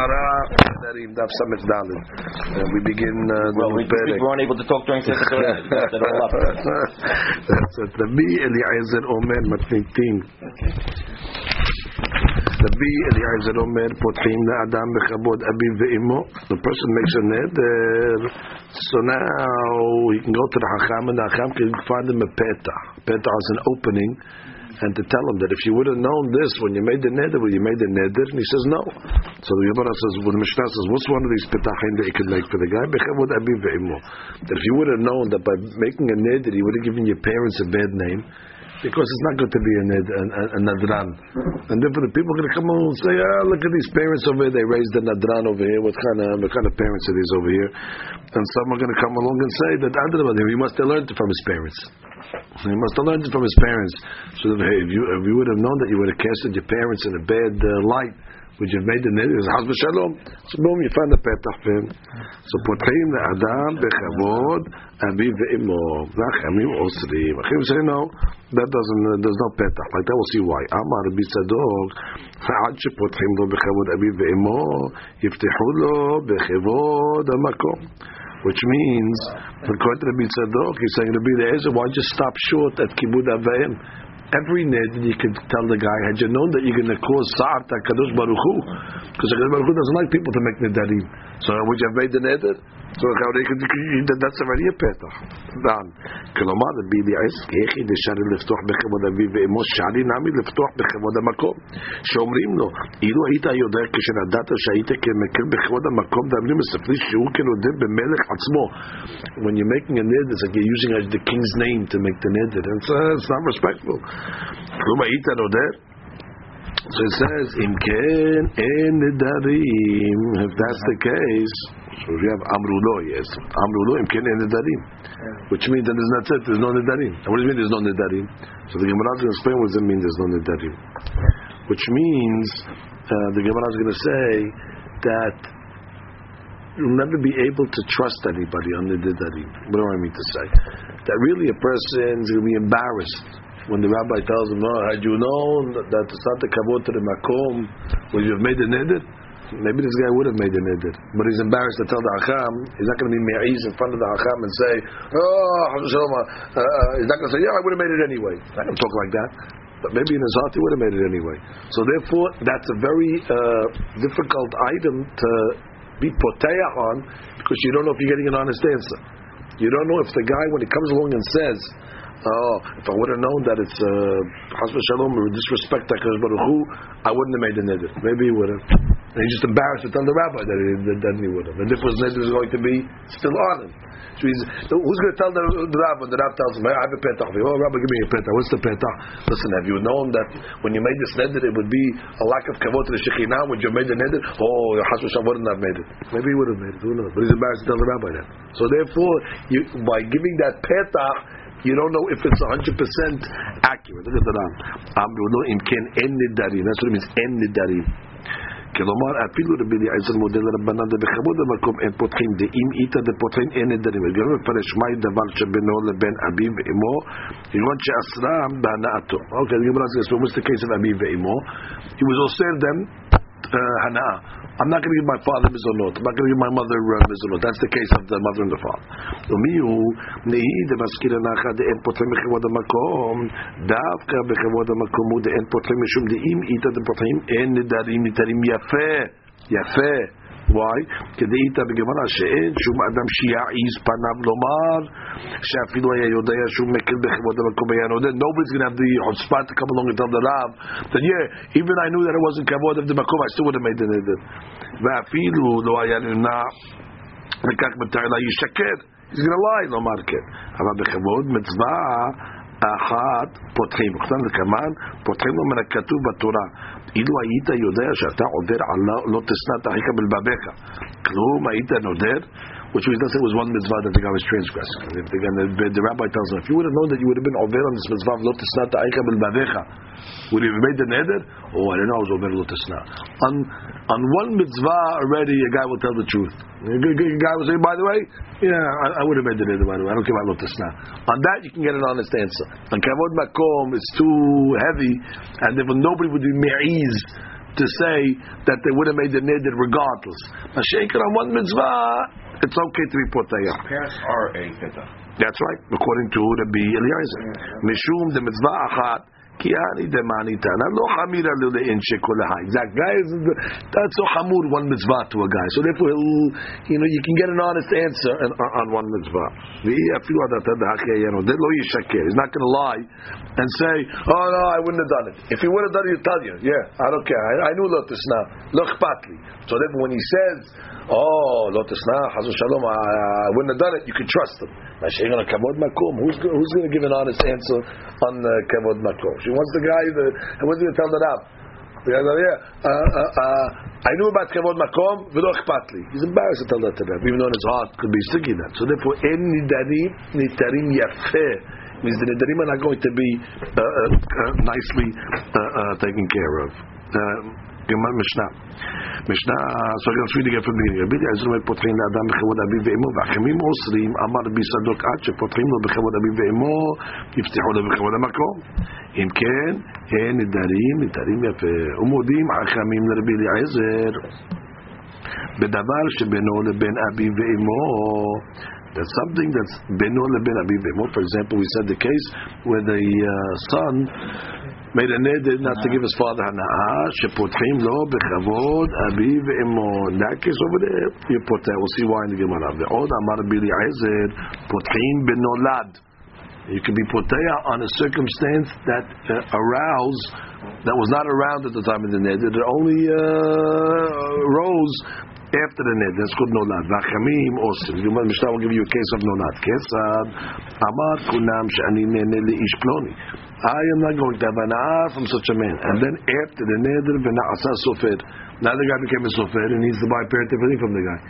Gemara, Nedarim, Daf Samech Dalet. We begin uh, the Well, we, we weren't able to talk during Sefer Torah. You got that all up. That's it. Rabbi Eliezer Omer Matnitin. Rabbi Eliezer Omer Potchim Adam Bechabod Abiv Ve'imo. The person makes a neder. So now he can go to the Hacham and the Hacham can find him a peta. Peta is an opening. And to tell him that if you would have known this when you made the neder, when you made the neder, and he says no. So the Gemara says, when the Mishnah says, what's one of these petachim that you could make for the guy? That if you would have known that by making a neder, you would have given your parents a bad name, because it's not good to be a, a, a, nadran. And therefore the people are going to come along and say, ah, look at these parents over here, they raised a nadran over here, what kind of, what kind of parents are these over here? And some are going to come along and say that, he must have learned it from his parents. He must have learned it from his parents. So that, hey, if you, if you would have known that you would have casted your parents in a bad uh, light, would you have made the neder? Haz b'shalom. So boom, you find the petach for him. So potchim the adam bechavod aviv ve'imo. Nachamim osrim. Achim say no, that doesn't. Uh, there's no petach. Like that, we'll see why. Amar Rabbi Tzadok. עד שפותחים לו בכבוד אביו ואמו, יפתחו לו בכבוד המקום. Which means, according to Rabbi Tzadok, he's saying Rabbi Eliezer, why don't you stop short at kibud avayim? Every ned you can tell the guy, had you known that you're going to cause sa'at HaKadosh Baruch Hu, because HaKadosh Baruch Hu doesn't like people to make nedarim. So would you have made the neder? So how they could, that's already a petach. Dan. כלומר, רבי אליעזר, כיחי דשארי לפתוח בכבוד אביו ואמו, שארי נמי לפתוח בכבוד המקום. שאומרים לו, אילו היית יודע כשנדעת שהיית כמקל בכבוד המקום, דאמרים בספרי שהוא כנודד במלך עצמו. When you're making a neder, it's like you're using the king's name to make the neder. And it's, uh, it's not respectful. כלומר, היית נודד? So it says, Im ken en nedarim. If that's the case, so if you have amrulo, yes, amrulo im ken en nedarim, which means that there's not. There's no nedarim. And what does it mean? There's no nedarim. So the Gemara is going to explain what does it mean. There's no nedarim, which means uh, the Gemara is going to say that you'll never be able to trust anybody on the nedarim. What do I mean to say? That really a person is going to be embarrassed when the rabbi tells him, oh, had you known that it's not the kavod to the makom, would you have made the neder? Maybe this guy would have made the neder, but he's embarrassed to tell the hakam. He's not going to be me'ez in front of the hakam and say, "Oh, Shalom." Uh, uh, he's not going to say, "Yeah, I would have made it anyway." I don't talk like that. But maybe in his heart he would have made it anyway. So therefore, that's a very uh, difficult item to be poteah on because you don't know if you're getting an honest answer. You don't know if the guy, when he comes along and says, Oh, if I would have known that it's uh, Shalom or disrespect HaKadosh Baruch Hu, I wouldn't have made the neder. Maybe he would have. And just embarrassed to tell the rabbi that he, that, that he would have. And if his neder is going to be still on him. So who's going to tell the, the rabbi? The rabbi tells him, I have a petah. Oh, rabbi, give me a petah. What's the petah? Listen, have you known that when you made this neder, it would be a lack of kavod to the shekhinah when you made the neder? Oh, Hashem Shalom wouldn't have made it. Maybe he would have made it. Who knows? But he's embarrassed to tell the rabbi that. So therefore, you, by giving that petah, you don't know if it's 100% accurate. Look at the Ran. Amru lo imkin en nidari. That's what it means, en nidari. כלומר אפילו רבי אליעזר מודה לרבנן ובכבוד המקום אין פותחים דאם איתא דפותחים אין נדרים וגם מפרש מהי דבר שבינו לבין אביו ואמו כגון שאסרם בהנאתו אוקיי, the Gemara says, almost the case of אביו ואמו he was also them uh, הנאה. I'm not going to give my father mizonot. I'm not going to give my mother uh, mizonot. That's the case of the mother and the father. ומיהו נהי דמזכיר הנחה דאין פותחים בכבוד המקום, דווקא בכבוד המקום הוא דאין פותחים משום דאם איתא דפותחים אין נדרים נתרים יפה, יפה. Why? כדי איתה בגמרא שאין שום אדם שיעז פניו לומר שאפילו היה יודע שהוא מקל בכבוד המקום היה נודד. Nobody's going to have the chutzpah to come along and tell the Rav that yeah, even I knew that it wasn't כבוד of the מקום, I still would have made the neder. ואפילו לא היה נמנע וכך מתאר לה ישקר. He's going to lie, לומר כן. אבל בכבוד מצווה אחת פותחים, וכתב וכמן פותחים לו מן הכתוב בתורה אילו היית יודע שאתה עובר על לא תשנא את אחיך בלבביך. כלום היית נודר which means let's it was one mitzvah that the guy was transgressing. If the, the, the rabbi tells him, if you would have known that you would have been over on this mitzvah of lo tisna ta'aycha b'lbavecha, would you have made the neder? Oh, I didn't know I was over lo tisna. On on one mitzvah already, a guy will tell the truth. A guy will say, by the way, yeah, I, I would have made the neder. By the way, I don't care about lo tisna. On that, you can get an honest answer. On kavod makom, it's too heavy, and if nobody would be me'ez to say that they would have made the neder regardless. Mashenker on one mitzvah, it's okay to be potayah. Parents are a pitta. That's right, according to Rabbi Eliezer. Mishum the mitzvah achat. Kiani demanita. Lo that's so hamur one mitzvah to a guy. So therefore, you know, you can get an honest answer on, on one mitzvah. He's not going to lie and say, oh no, I wouldn't have done it. If he would have done it, he'd tell you, yeah, I don't care. I, I knew lotus now. Loch patli. So therefore, when he says, oh lotus now, Hazu Shalom, I, I wouldn't have done it, you can trust him. Who's, who's going to give an honest answer on the kavod makom? She wants the guy, the, and what's going to tell the rab? The guy, yeah, uh, uh, uh, I knew about kavod makom, v'lo אכפת לי. He's embarrassed to tell that to them, even though his heart could be sticky that. So therefore, en nidarim, nitarim yafeh. Means the nidarim are not going to be uh, uh, uh, nicely uh, uh, taken care of. Going to read again from the beginning. רבי אליעזר אומר פותחים לאדם בכבוד אביו ואמו והחכמים אוסרים אמר רבי צדוק עד שפותחים לו בכבוד אביו ואמו יפתחו לו בכבוד המקום. אם כן, אין נדרים, נדרים יפה. ומודים חכמים לרבי אליעזר בדבר שבינו לבין אביו ואמו That's something that's beno leben abi bemo. For example, we said the case where the uh, son made a neder not to give his father hana'ah, shepotchim lo bechavod abi ve'emo. In that case over there, you put that. We'll see why in the Gemara. Ve'od amar bili ezer, potchim benolad. You can be poteah on a circumstance that uh, that was not around at the time of the neder. That only uh, rose after the neder. That's called nolad. V'achamim osim. The Gemara Mishnah will give you a case of nolad. Kesad amar kunam she'ani nene leish ploni. I am not going to have an ah from such a man. And then after the neder v'na'asa sofer. Now the guy became a sofer and needs to buy parent everything from the guy.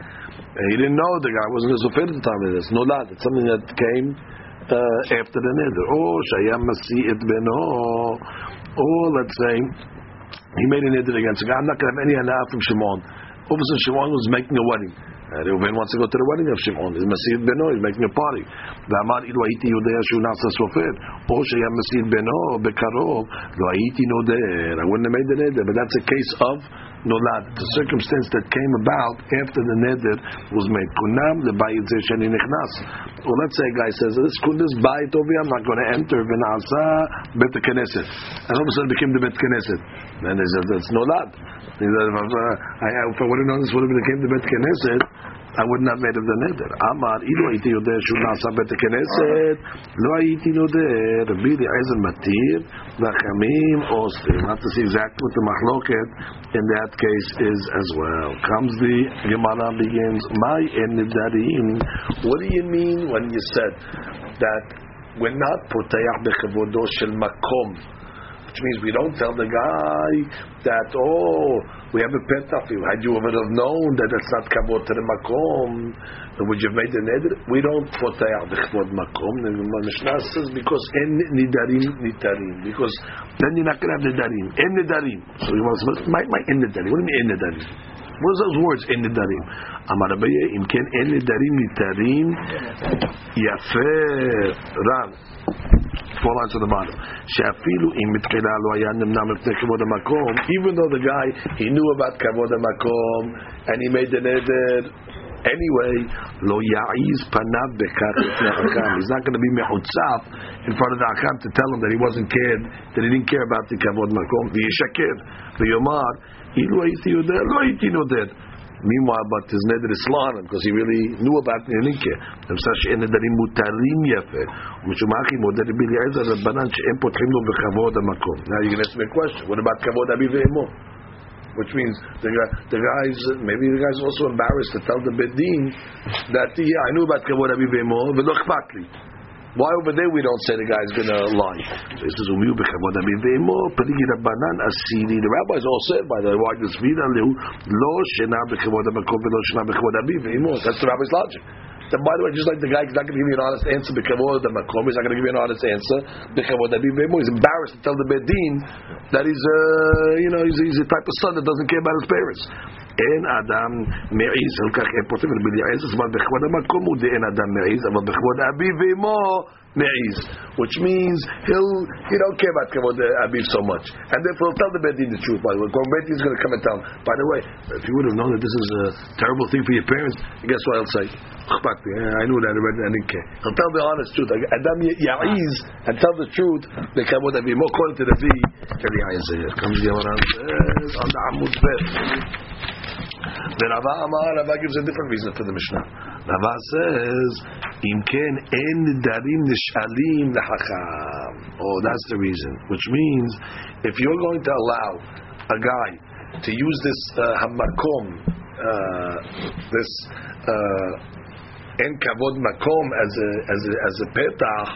And he didn't know the guy wasn't a sofer at the time of this. Nolad. It's something that came uh, after the neder. Or shayam masi'it beno. Or let's say he made a neder against the guy. I'm not going to have any anah from Shimon. All of a sudden Shimon was making a wedding. Reuven wants to go to the wedding of Shimon. He's Masir Beno? He's making a party. V'amar ilu haiti yodea shu nasa sofer. O sheya Masir Beno bekarov lo haiti noder. I wouldn't have made the neder. But that's a case of nolad, the circumstance that came about after the neder was made. Kunam the zeh sheni nichnas. Well, let's say a guy says, this kundas bayit over I'm not going to enter. V'nasa bet knesset. And all of a sudden became the bet knesset. Then he says, that's nolad. He says, if I, if I would have known this would have became the bet knesset. I would not made of the neder. Amar, ilo iti yodeh shu nasa bet knesset, lo iti yodeh, Rabbi Eliezer matir, v'achamim osir. have to see exactly what the machloket in that case is as well. Comes the Gemara begins, my enidarim, what do you mean when you said that we're not poteach bechevodo shel makom, which means we don't tell the guy that, oh, we have a you. Had you ever have known that it's not kavod to the makom, would you have made the neder? We don't potayach bechvod makom. The Mishnah says because en nidarim nitarim. Because then you're not going to have nidarim. En nidarim. So you want to my my en nidarim. What do you mean en nidarim? What are those words en nidarim? Amar Abaye, im ken en nidarim nitarim yafe ram. Four fall on the bottom. Even though the guy, he knew about Kavod Makom, and he made the neder anyway, lo ya'iz panav bekat He's not going to be mechutzaf in front of the hakam to tell him that he wasn't cared, that he didn't care about the kavod makom. The yishakir, the yomar, ilu ha'iti yodeh, lo ha'iti Meanwhile, but his neder is slanim because he really knew about the linke. And such in the mutarim yafe, umishumakim or that Rabbi Eliezer Rabbanan she'em potchim lo bechavod hamakom. Now you can ask me a question. What about kavod abi ve'emo? Which means the the guys, maybe the guys also embarrassed to tell the bedin that yeah, I knew about kavod abi ve'emo, but why over there we don't say the guy's gonna lie? So he says, "Umiu rabbanan asiri." The rabbis all said by the way, this. That's the rabbi's logic. Then, by the way, just like the guy, he's not going to give you an honest answer b'kavod amakom. He's not going to give you an honest answer b'chavod avi ve'emo. He's embarrassed to tell the bedin that he's, uh, you know, he's, he's a type of son that doesn't care about his parents. אין אדם מעיז, על כך פותח רבי אליעזר, זאת אומרת, בכבוד המקום הוא דאין אדם מעיז, אבל בכבוד אביו ואמו מעיז, which means he'll, he don't care about כבוד אביו so much. And therefore he'll tell the Bedin the truth, by the way. Beit Din is going to come and tell him, by the way, if you would have known that this is a terrible thing for your parents, guess what he'll say? I knew that already, I didn't care. He'll tell the honest truth. Adam ya'iz and tell the truth, the kavod avi, more according to the V, Eliezer. Comes the Gemara says, on the Amud Bet. The Rava Amar, Rava gives a different reason for the Mishnah. Rava says, Im ken en darim nishalim lehacham. Oh, that's the reason. Which means, if you're going to allow a guy to use this uh, hamakom, uh, this uh, en kavod makom as a as a as a petach,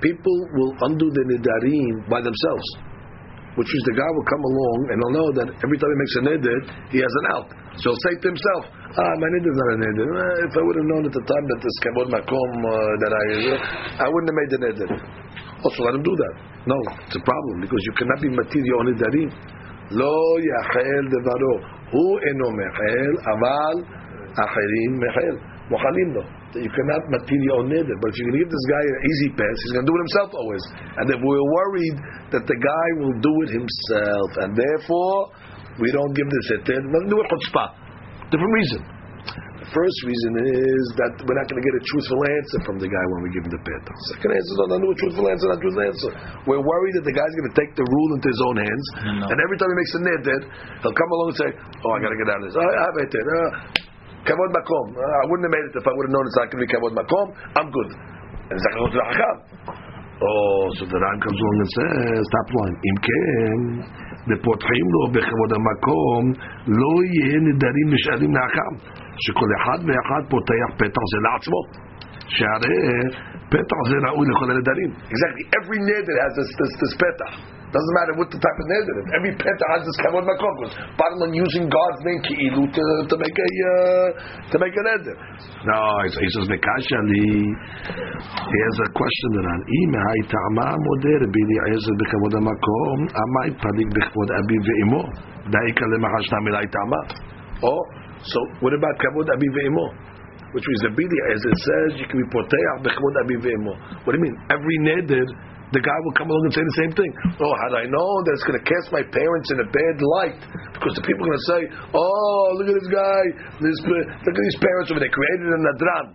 people will undo the nidarim by themselves. Which is the guy will come along and he'll know that every time he makes a neder, he has an out. So he'll say to himself, "Ah, my neder is not a neder. Eh, if I would have known at the time that this kavod makom uh, that I I wouldn't have made the neder." Also, let him do that. No, it's a problem because you cannot be material on nidarim. Lo yachel devaro. Hu eno mechel, aval acherim mechel. Mochalim lo. You cannot material neder. But if you can give this guy an easy pass, he's going to do it himself always. And if we're worried that the guy will do it himself, and therefore we don't give this heter, we'll do it chutzpah. Different reason. The first reason is that we're not going to get a truthful answer from the guy when we give him the petah. Second answer is oh, not a truthful answer, not a truthful answer. We're worried that the guy's going to take the rule into his own hands, No. and every time he makes a neder, he'll come along and say, "Oh, I got to get out of this. I have it. Uh, makom. Uh, I wouldn't have made it if I would have known it's not going to be kavod makom. I'm good." Go to the hakam. Oh, so the Ran comes along and says, top line, אם כן, ופותחים לו בכבוד המקום, לא יהיה נדרים נשארים מהחם, שכל אחד ואחד פותח פתח זה לעצמו, Exactly. Every neder has this, this, this petach. Doesn't matter what the type of neder is. Every petach has this kavod makom. Bottom line, using God's name ki'ilu to, to make a uh, to make a neder. No, he says mekashali. He has a question that on ime ha'itama moder bili ayezer bekavod makom amai padik bekavod abi ve'imo daika lemachashna milai tama. Oh, so what about kavod abi ve'imo? Which means the bili as it says you can be poteach bekavod abi ve'imo. What do you mean? Every neder the guy will come along and say the same thing. Oh, how do I know that it's going to cast my parents in a bad light? Because the people are going to say, oh, look at this guy, this, look at these parents over there, created a nadran.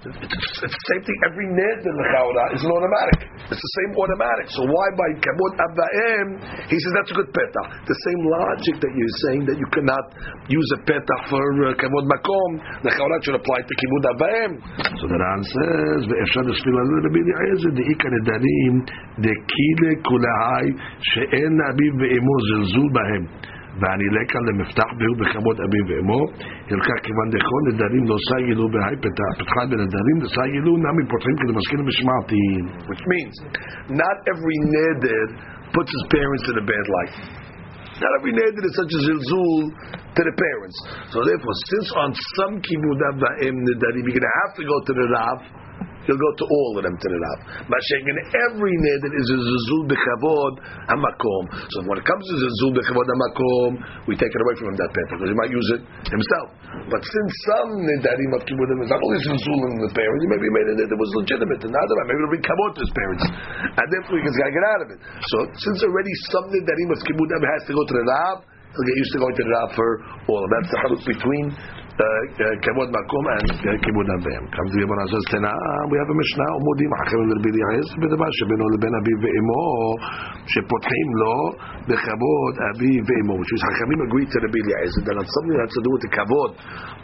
It's, it's, the same thing. Every neder lechaura is an automatic. It's the same automatic. So why by kabod avaim? He says that's a good petah. The same logic that you're saying that you cannot use a petah for uh, kabod makom. Lechaura should apply to kibud avaim. So the Ran says ve'efshad esfila l'Rabbi Eliezer de'ika nedarim de'kile kulahai she'en nabi ve'emo zilzul b'hem. בהם." ואני לקה למפתח והוא בכבוד אביו ואמו, הלקח כיוון דכל נדרים לא סגלו בהי פתחה בנדרים סגלו נמי פותחים כדי משכילים משמעתיים. Which means, not every neder puts his parents in a bad light. Not every neder is such a zilzul to the parents. So therefore, since on some kibud abaim nedarim, you're going to have to go to the Rav, He'll go to all of them to the Rav. Mashiach, every neder is a zuzul b'chavod hamakom. So when it comes to zuzul b'chavod hamakom, we take it away from him that paper because he might use it himself. But since some nedarim of kibbudim is not only zuzul in the parents, maybe he made a neder was legitimate and other maybe it'll bring kavod to his parents, and therefore he just got to get out of it. So since already some nedarim of kibbudim has to go to the Rav, he'll get used to going to the Rav for all. That's the haluk between כבוד מקום וכיבוד אביהם. comes the Gemara says, תנא, we have a Mishnah, ומודים אחרים לרבי אליעזר, בדבר שבינו לבין אביו ואמו, שפותחים לו בכבוד אביו ואמו, which is חכמים agree to רבי אליעזר, that on something that has to do with the כבוד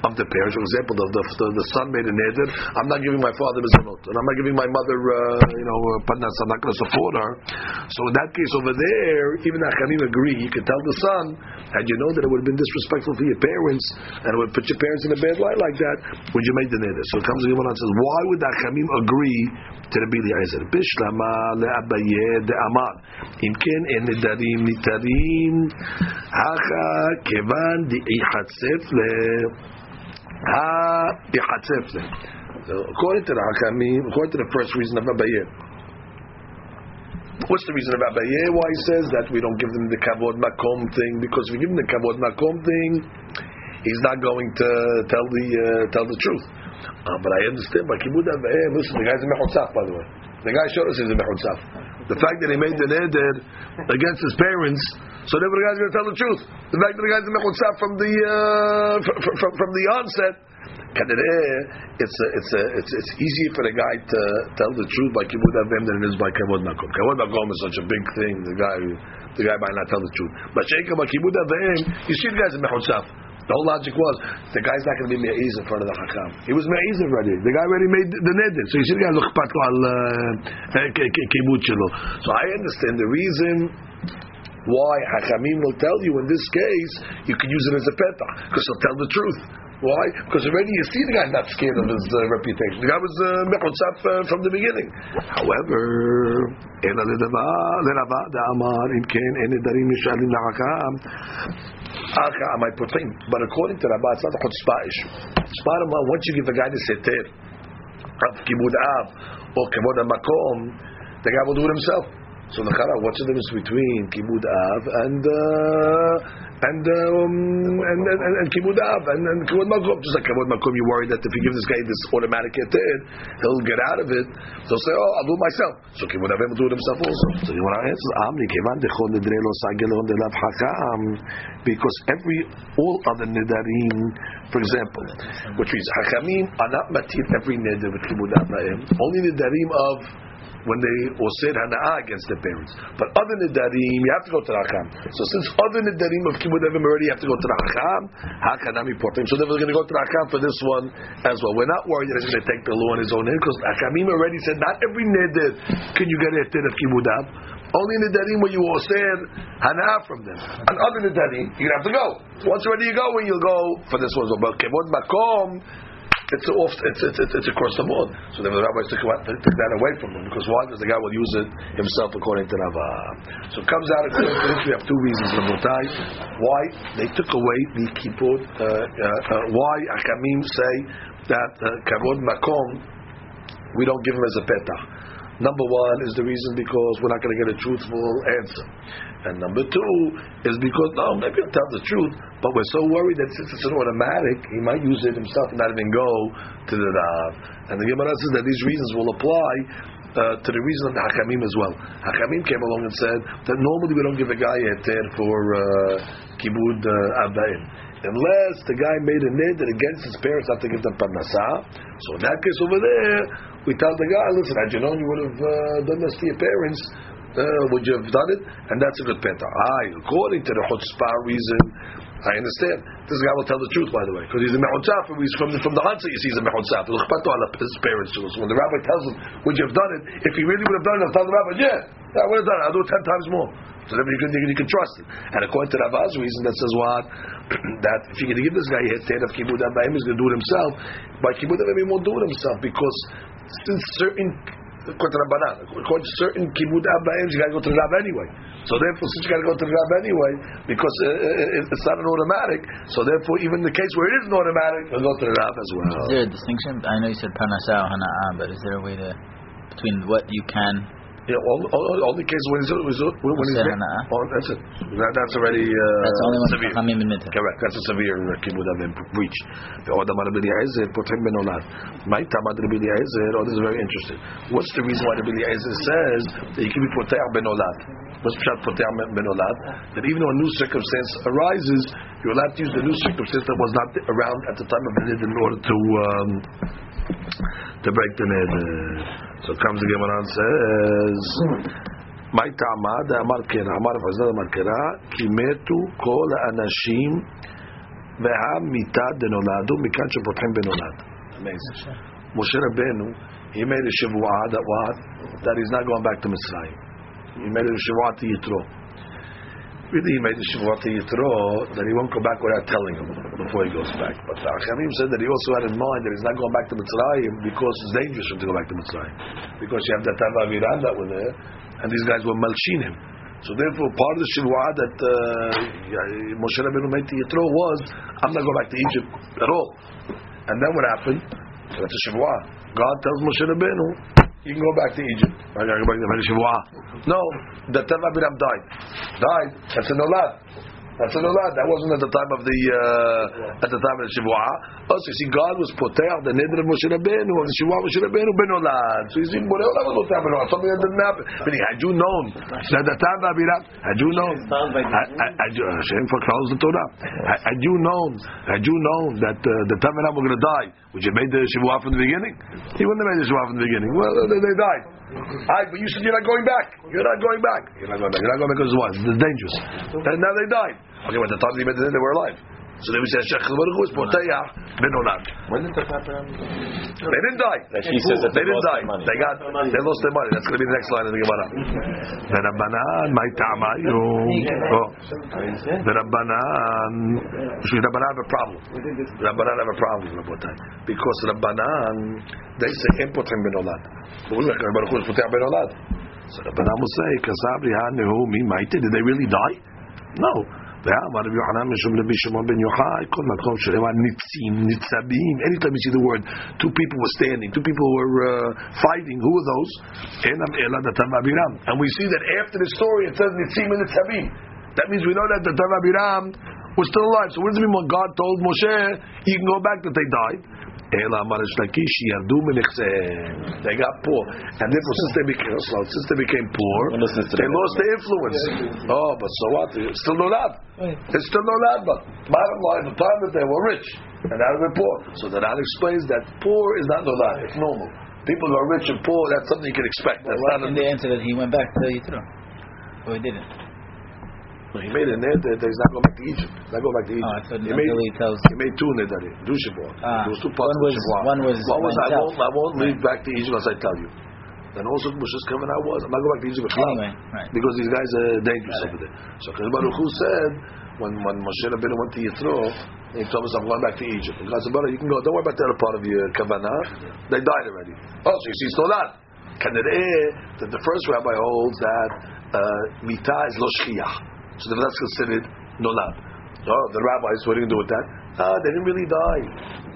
of the parents, for example, the, the, the, the son made a neder, I'm not giving my father mizanot, and I'm not giving my mother, uh, you know, padnas, I'm not going to support her. So in that case over there, even the Hachamim agree, you can tell the son, had you known that it would have been disrespectful for your parents, and it would put your parents in a bad light like that, would you make the neder? So it comes to Gemara and says, why would the Hachamim agree to the Bili Ezer? Bishlama le'abaye de'amar. Im ken en nedarim nitarim, hacha kevan di'ichatzef le... Ha-ichatzef le. According to the Hachamim, according to the first reason of Abaye, What's the reason about Abaye? Why he says that we don't give them the kavod makom thing? Because we give them the kavod makom thing, he's not going to tell the uh, tell the truth. Uh, but I understand by kibud avayim. Listen, the guy's a mechutzaf, by the way. The guy showed us he's a mechutzaf. The fact that he made the neder against his parents, so therefore the guy's going to tell the truth. The fact that the guy's a mechutzaf from the uh, from, from, from the onset it's a, it's a, it's it's easier for the guy to tell the truth by kibud avim than it is by kavod makom. Kavod makom is such a big thing. The guy the guy might not tell the truth. But sheikah by kibud avim, you see the guy's a mechutzaf. The whole logic was the guy's not going to be me'iz in front of the hakam. He was me'iz already. The guy already made the neder. So you see, the guy look al. Uh, eh, so I understand the reason why hakamim will tell you in this case you can use it as a petah because he'll tell the truth. Why? Because already you see the guy not scared of his uh, reputation. The guy was uh, mechutzaf uh, from the beginning. However, in ledava ledava da amar imken en. Acha amai putim. But according to Rabbah, it's not a chutzpah issue. It's bottom line, once you give a guy this heter, of kibud av, or kibud makom, the guy will do it himself. So the what's the difference between kibud av and uh, and um, and and, and kibud av and, and kibud makom. Just like kibud makom, you worry that if you give this guy this automatic heter, he'll get out of it. They'll say, "Oh, I'll do it myself." So kibud avim will do it himself also. So you want to answer? Amni kevan dechol nedre lo sagelon delav hakam, because every all other nedarim, for example, which means hakamim are not matir every neder with kibud avim. Only nedarim of when they or said hana'ah against their parents. But other nidarim, you have to go to the hakam. So since other nidarim of kibbud evim already have to go to the hakam, hakanami portim. So then we're going to go to the hakam for this one as well. We're not worried that he's going to take the law on his own eh? hand because hakamim already said not every nidar can you get a heter of kibbud only nidarim where you said hana from them. And other nidarim, you have to go. Once already you go, when you'll go for this one. But kibud makom, it's off. It's, it's, it's, it's across the board. So then the rabbis took, took that away from him because why? Because the guy will use it himself according to Rava. So it comes out of this. We have two reasons. Rabotai, why they took away the kippur. Uh, uh, uh, why Akamim say that uh, kavod makom we don't give him as a petah. Number one is the reason because we're not going to get a truthful answer. And number two is because, no, maybe he'll tell the truth, but we're so worried that since it's an automatic, he might use it himself and not even go to the Rav. And the Gemara says that these reasons will apply uh, to the reason of the Hakamim as well. Hakamim came along and said that normally we don't give a guy a heter for uh, kibud uh. Unless the guy made a nid against his parents not to give them parnasah. So in that case over there, we tell the guy, listen, had you known you would have uh, done this to your parents, uh, would you have done it? And that's a good penta. Ah, according to the chutzpah reason, I understand. This guy will tell the truth, by the way, because he's a mechutzaf. He's from the, from the Hansa, you see, he's a mechutzaf. His parents. So when the rabbi tells him, would you have done it? If he really would have done it, he'll tell the rabbi, yeah, I would have done it. I'll do it ten times more. So then you can, you can trust it. And according to Ravah's reason, that says what? that if you're going to give this guy a hit of kibbud abayim, he's going to do it himself. By kibbud abayim, he won't do it himself because since certain According to certain kibbud abbaim, you got to go to the Rab anyway. So therefore, since you got to go to the Rab anyway, because uh, uh, uh, it's not an automatic, so therefore, even the case where it is an automatic, you'll go to the Rab as well. Is there a distinction? I know you said panasa or but is there a way to between what you can yeah, only, only, only case when he's when, when he's oh, that's it. That, that's already uh, that's only severe. Correct. That's a severe uh, kibbud uh, breach. The order Rabbi Eliezer potem benolad. My tamad Rabbi Eliezer. Oh, this is very interesting. What's the reason why Rabbi Eliezer says that you can be poter benolad? What's pshat poter benolad? That even though a new circumstance arises, you're allowed to use the new circumstance that was not around at the time of the in order to um, Uh, to break the nid. So comes the Gemara and says, "My ta'amad amar kera amar fazal amar kera ki metu kol anashim denoladu mikan shepotchem benolad." Amazing. Moshe Rabbeinu, he made a shavua that what that he's not going back to Mitzrayim. He made a shavua to Yitro. Really, he made a shavua to Yitro that he won't go back without telling him before he goes back. But the Achamim said that he also had in mind that he's not going back to Mitzrayim because it's dangerous for him to go back to Mitzrayim. Because you have that Tava Aviram that were there, and these guys were malshin him. So therefore, part of the shavua that uh, Moshe Rabbeinu made to Yitro was, I'm not going back to Egypt at all. And then what happened? That's a shavua. God tells Moshe Rabbeinu, you can go back to Egypt. No, the Teva Abiram died. Died. That's a nolad. That's a nolad. That wasn't at the time of the uh, at the time of the Shavua. Also, you see, God was poteach the neder of Moshe Rabbeinu of the Shavua Moshe Rabbeinu ben nolad. So you see, Borei Olam was poteach ben nolad. Something that didn't happen. Meaning, had you known that the time of Abiram, had you known, had, you, Hashem follows the Torah. Had, you known, had you known that uh, the time of were going to die, would you have made the Shavua from the beginning? He wouldn't have made the Shavua from the beginning. Well, they, they died. Alright, but you said you're not going back. You're not going back. You're not going back. You're not going back because what? It's dangerous. And now they died. Okay, but the time they made it, they were alive. So then we say Shech Baruch Hu is Poteach Ben Olam. When did that happen? They didn't die. That she says that they they didn't die. money. They got they lost their money. That's going to be the next line in the Gemara. The Rabbanan, my tamayu. The Rabbanan. Should Rabbanan have a problem? The Rabbanan have a problem, Rabbanan, because Rabbanan they say Em Potrim Ben Olam. But we like Baruch Hu is Potech Ben Olam. So Rabbanan will say Kasabri Hanehu Mi Maite. Did they really die? No. ואמר רבי יוחנן משום רבי שמעון בן יוחאי כל מקום שנאמר ניצים, ניצבים anytime you see the word two people were standing two people were uh, fighting who were those? אינם אלא דתם ואבירם and we see that after the story it says ניצים and ניצבים that means we know that דתם ואבירם was still alive so what does it mean when God told Moshe you can go back that they died They got poor. And therefore, since they became, since they became poor, they lost their influence. Oh, but so what? It's still no lad. It's still no lad, but bottom line, the time that they were rich, and now they're poor. So the Ran explains that poor is not no lad, it's normal. People who are rich and poor, that's something you can expect. That's well, not did they answer that he went back to Yitro? Or he didn't? He made it there that he's not going back to Egypt he's not going back to Oh, I Egypt thought he made he tells. he made two nedari two shavua Ah. there was two parts One of was- one was one was I won't I won't leave back to Egypt as I tell you then also Moshe's coming I was I'm not going back to Egypt Anyway, right. because these guys are dangerous over there. So Kadosh Baruch Hu said when when Moshe Rabbeinu went to Yitro, he told us I'm going back to Egypt. And God said, "Brother, you can go. Don't worry about the other part of your kavanah. They died already." Oh, so you see, it's not Can it that the first rabbi holds that uh, mita is lo shchiyah, so then that's considered nolad. Oh, the rabbis, what are you going to do with that? Ah, they didn't really die.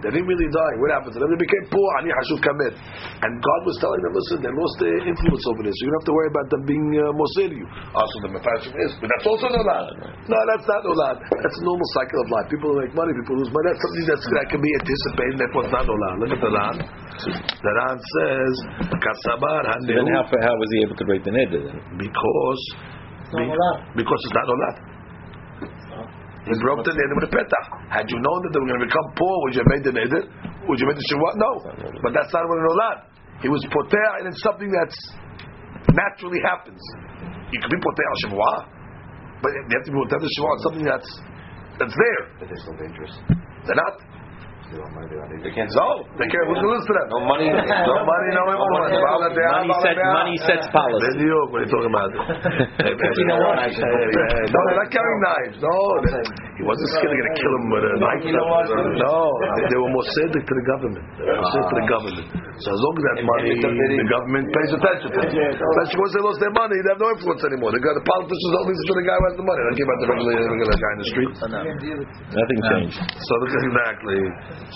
They didn't really die. What happened to them? They became poor. Ani hashuv kamet. And God was telling them, listen, they lost their influence over this. So you don't have to worry about them being uh, moser you. Also, the mefashim is, but that's also nolad. No, that's not nolad. That's a normal cycle of life. People make money, people lose money. That's something that's, that can be anticipated. Therefore, it's not nolad. Look at the Ran. The Ran says, kasabar Then how, how was he able to break the neder then? because because it's not nolad. He broke the neder with a petah. Had you known that they were going to become poor, would you have made the neder? Would you have made the shavua? No, but that's not what a nolad. He was poter, and it's something that's naturally happens. You can be poter al shavua, but you have to be poter al shavua on something that's that's there. But they're still dangerous. They're not. They can't. No, they care Who's going to listen to them? No money. No money. No influence. Money, set, money sets policy. In New York, when you talking about. you know what? No, they're not carrying knives. No, he wasn't scared. They're going to kill him with a knife. No, they were more sadistic to the government. Sadistic to the government. So as long as that money, the government pays attention to it. Especially once they lost their money, they have no influence anymore. They got the politicians don't listen to the guy who has the money. They don't care about the regular, regular guy in the street. Nothing changed. So look at exactly.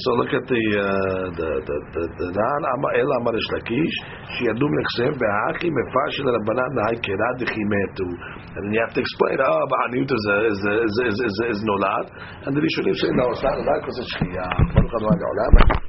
So look at the uh, the the the the Dan El Amar Lakish. Sheyadum Lechsem Be'achi Mefashel Rabbanan Nahai Kerad Dechimetu. And then you have to explain. Oh, Ba'aniyut is a- is a- is is is is nolad. And the Rishonim say no, it's not nolad because it's Shchiyah. Baruch.